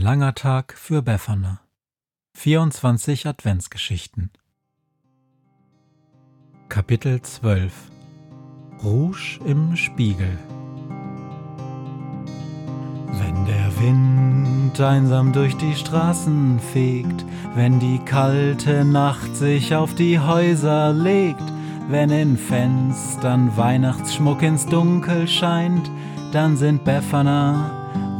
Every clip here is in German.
langer Tag für Befana. 24 Adventsgeschichten. Kapitel 12 Rouge im Spiegel. Wenn der Wind einsam durch die Straßen fegt, wenn die kalte Nacht sich auf die Häuser legt, wenn in Fenstern Weihnachtsschmuck ins Dunkel scheint, dann sind Befana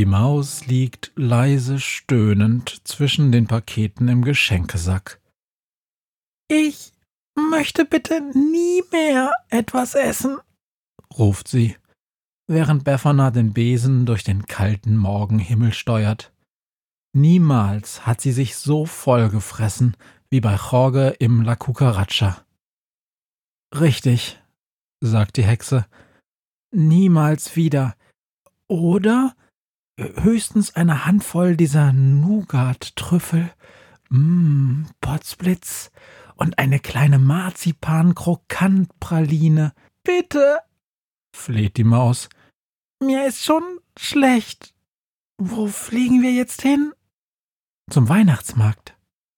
Die Maus liegt leise stöhnend zwischen den Paketen im Geschenkesack. Ich möchte bitte nie mehr etwas essen, ruft sie, während Befana den Besen durch den kalten Morgenhimmel steuert. Niemals hat sie sich so vollgefressen wie bei Jorge im La Cucaracha. Richtig, sagt die Hexe, niemals wieder. Oder höchstens eine Handvoll dieser Nougat-Trüffel, mmm, Potzblitz und eine kleine Marzipan-Krokant-Praline. Bitte, fleht die Maus. Mir ist schon schlecht. Wo fliegen wir jetzt hin? Zum Weihnachtsmarkt,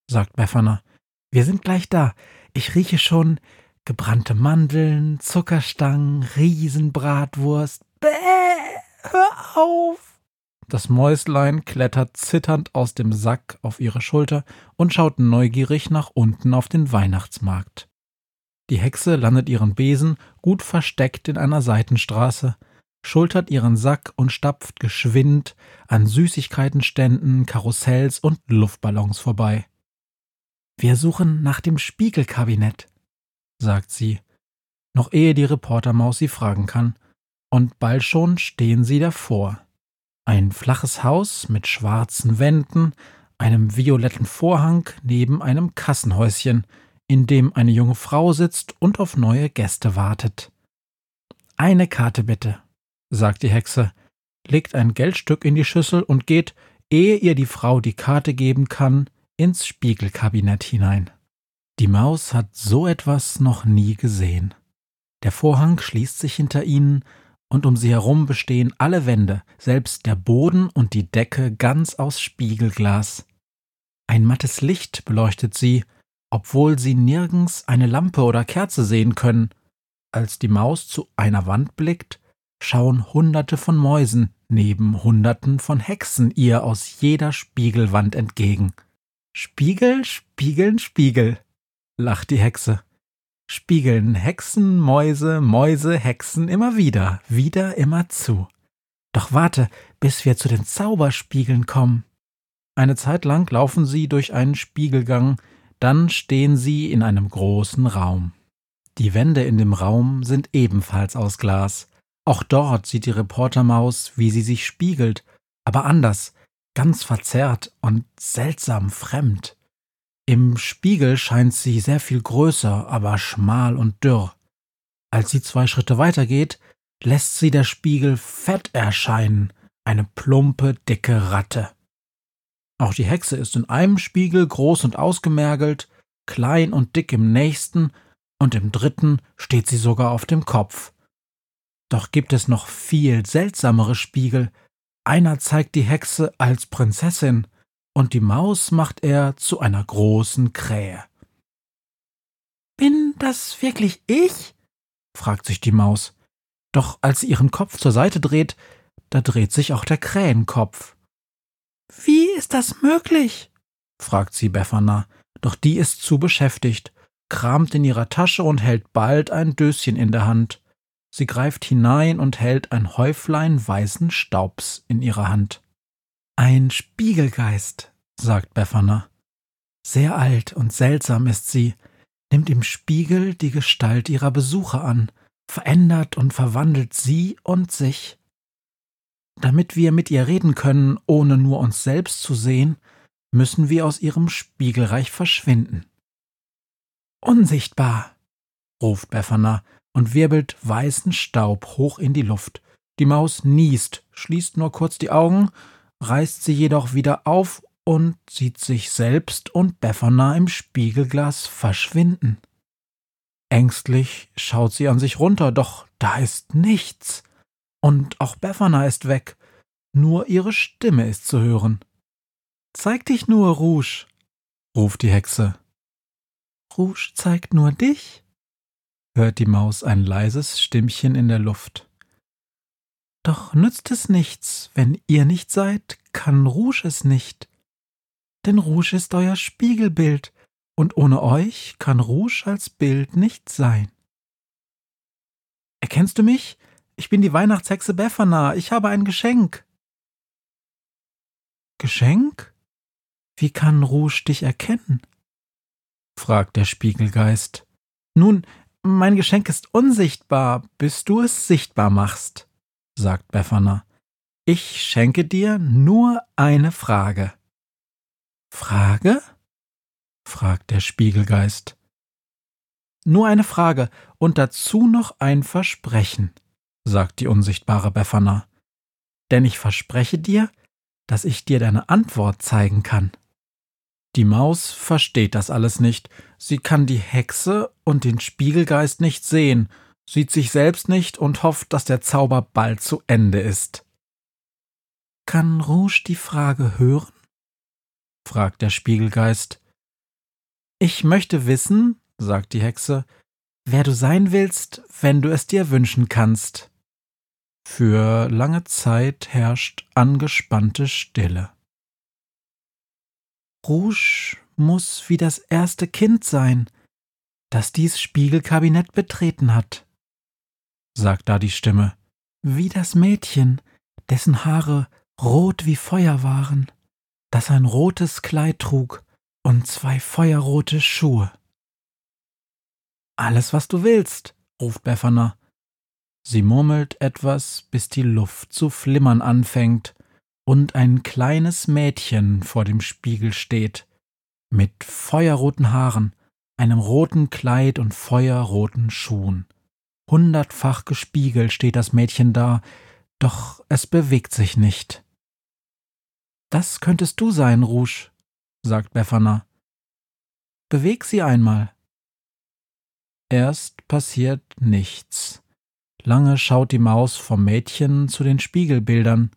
sagt Befana. Wir sind gleich da. Ich rieche schon gebrannte Mandeln, Zuckerstangen, Riesenbratwurst. Bäh, hör auf! Das Mäuslein klettert zitternd aus dem Sack auf ihre Schulter und schaut neugierig nach unten auf den Weihnachtsmarkt. Die Hexe landet ihren Besen gut versteckt in einer Seitenstraße, schultert ihren Sack und stapft geschwind an Süßigkeitenständen, Karussells und Luftballons vorbei. Wir suchen nach dem Spiegelkabinett, sagt sie, noch ehe die Reportermaus sie fragen kann, und bald schon stehen sie davor. Ein flaches Haus mit schwarzen Wänden, einem violetten Vorhang neben einem Kassenhäuschen, in dem eine junge Frau sitzt und auf neue Gäste wartet. Eine Karte bitte, sagt die Hexe, legt ein Geldstück in die Schüssel und geht, ehe ihr die Frau die Karte geben kann, ins Spiegelkabinett hinein. Die Maus hat so etwas noch nie gesehen. Der Vorhang schließt sich hinter ihnen, und um sie herum bestehen alle Wände, selbst der Boden und die Decke ganz aus Spiegelglas. Ein mattes Licht beleuchtet sie, obwohl sie nirgends eine Lampe oder Kerze sehen können. Als die Maus zu einer Wand blickt, schauen Hunderte von Mäusen neben Hunderten von Hexen ihr aus jeder Spiegelwand entgegen. Spiegel, spiegeln, Spiegel, lacht die Hexe spiegeln Hexen, Mäuse, Mäuse, Hexen immer wieder, wieder immer zu. Doch warte, bis wir zu den Zauberspiegeln kommen. Eine Zeit lang laufen sie durch einen Spiegelgang, dann stehen sie in einem großen Raum. Die Wände in dem Raum sind ebenfalls aus Glas. Auch dort sieht die Reportermaus, wie sie sich spiegelt, aber anders, ganz verzerrt und seltsam fremd. Im Spiegel scheint sie sehr viel größer, aber schmal und dürr. Als sie zwei Schritte weitergeht, lässt sie der Spiegel fett erscheinen, eine plumpe, dicke Ratte. Auch die Hexe ist in einem Spiegel groß und ausgemergelt, klein und dick im nächsten, und im dritten steht sie sogar auf dem Kopf. Doch gibt es noch viel seltsamere Spiegel. Einer zeigt die Hexe als Prinzessin, und die Maus macht er zu einer großen Krähe. Bin das wirklich ich? fragt sich die Maus. Doch als sie ihren Kopf zur Seite dreht, da dreht sich auch der Krähenkopf. Wie ist das möglich? fragt sie Befana, doch die ist zu beschäftigt, kramt in ihrer Tasche und hält bald ein Döschen in der Hand. Sie greift hinein und hält ein Häuflein weißen Staubs in ihrer Hand. Ein Spiegelgeist, sagt Befana. Sehr alt und seltsam ist sie, nimmt im Spiegel die Gestalt ihrer Besucher an, verändert und verwandelt sie und sich. Damit wir mit ihr reden können, ohne nur uns selbst zu sehen, müssen wir aus ihrem Spiegelreich verschwinden. Unsichtbar, ruft Befana und wirbelt weißen Staub hoch in die Luft. Die Maus niest, schließt nur kurz die Augen, reißt sie jedoch wieder auf und sieht sich selbst und Befana im Spiegelglas verschwinden. Ängstlich schaut sie an sich runter, doch da ist nichts. Und auch Befana ist weg, nur ihre Stimme ist zu hören. Zeig dich nur, Rouge, ruft die Hexe. Rouge zeigt nur dich, hört die Maus ein leises Stimmchen in der Luft. Doch nützt es nichts, wenn ihr nicht seid, kann Rouge es nicht. Denn Rouge ist euer Spiegelbild, und ohne euch kann Rouge als Bild nicht sein. Erkennst du mich? Ich bin die Weihnachtshexe Befana, ich habe ein Geschenk. Geschenk? Wie kann Rouge dich erkennen? fragt der Spiegelgeist. Nun, mein Geschenk ist unsichtbar, bis du es sichtbar machst, sagt Befana. Ich schenke dir nur eine Frage. Frage? fragt der Spiegelgeist. Nur eine Frage und dazu noch ein Versprechen, sagt die unsichtbare Befana. Denn ich verspreche dir, dass ich dir deine Antwort zeigen kann. Die Maus versteht das alles nicht. Sie kann die Hexe und den Spiegelgeist nicht sehen, sieht sich selbst nicht und hofft, dass der Zauber bald zu Ende ist. Kann Rouge die Frage hören? fragt der Spiegelgeist. Ich möchte wissen, sagt die Hexe, wer du sein willst, wenn du es dir wünschen kannst. Für lange Zeit herrscht angespannte Stille. Rouge muss wie das erste Kind sein, das dies Spiegelkabinett betreten hat, sagt da die Stimme, wie das Mädchen, dessen Haare rot wie Feuer waren, das ein rotes Kleid trug und zwei feuerrote Schuhe. Alles, was du willst, ruft Befana. Sie murmelt etwas, bis die Luft zu flimmern anfängt und ein kleines Mädchen vor dem Spiegel steht, mit feuerroten Haaren, einem roten Kleid und feuerroten Schuhen. Hundertfach gespiegelt steht das Mädchen da, doch es bewegt sich nicht. Das könntest du sein, Rouge, sagt Befana. Beweg sie einmal. Erst passiert nichts. Lange schaut die Maus vom Mädchen zu den Spiegelbildern.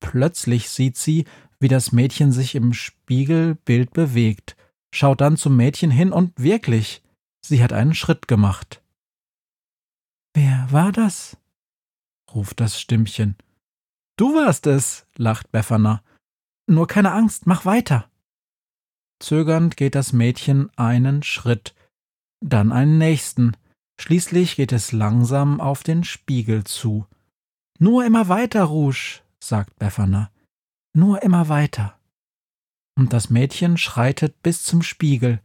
Plötzlich sieht sie, wie das Mädchen sich im Spiegelbild bewegt, schaut dann zum Mädchen hin und wirklich, sie hat einen Schritt gemacht. Wer war das? ruft das Stimmchen. Du warst es, lacht Befana. Nur keine Angst, mach weiter. Zögernd geht das Mädchen einen Schritt, dann einen nächsten, schließlich geht es langsam auf den Spiegel zu. Nur immer weiter, Rouge, sagt Befana. Nur immer weiter. Und das Mädchen schreitet bis zum Spiegel,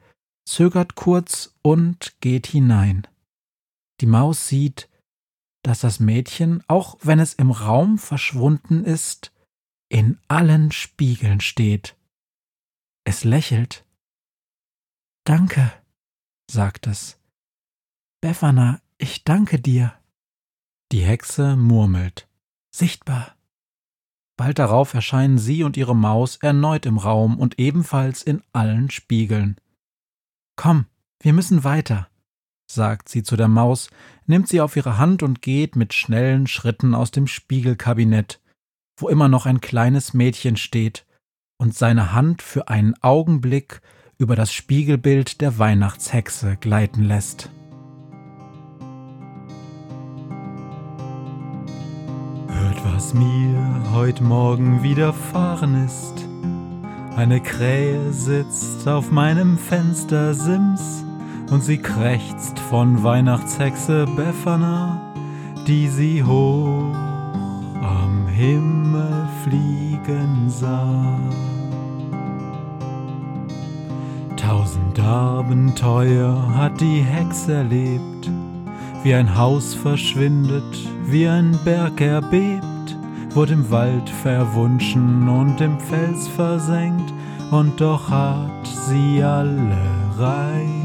zögert kurz und geht hinein. Die Maus sieht, dass das Mädchen, auch wenn es im Raum verschwunden ist, in allen Spiegeln steht. Es lächelt. Danke, sagt es. Befana, ich danke dir. Die Hexe murmelt. Sichtbar. Bald darauf erscheinen sie und ihre Maus erneut im Raum und ebenfalls in allen Spiegeln. Komm, wir müssen weiter, sagt sie zu der Maus, nimmt sie auf ihre Hand und geht mit schnellen Schritten aus dem Spiegelkabinett, wo immer noch ein kleines Mädchen steht und seine Hand für einen Augenblick über das Spiegelbild der Weihnachtshexe gleiten lässt. was mir heut Morgen widerfahren ist. Eine Krähe sitzt auf meinem Fenstersims und sie krächzt von Weihnachtshexe Befana, die sie hoch am Himmel fliegen sah. Tausend Abenteuer hat die Hexe erlebt, wie ein Haus verschwindet, wie ein Berg erbebt wurde im Wald verwunschen und im Fels versenkt, und doch hat sie alle reich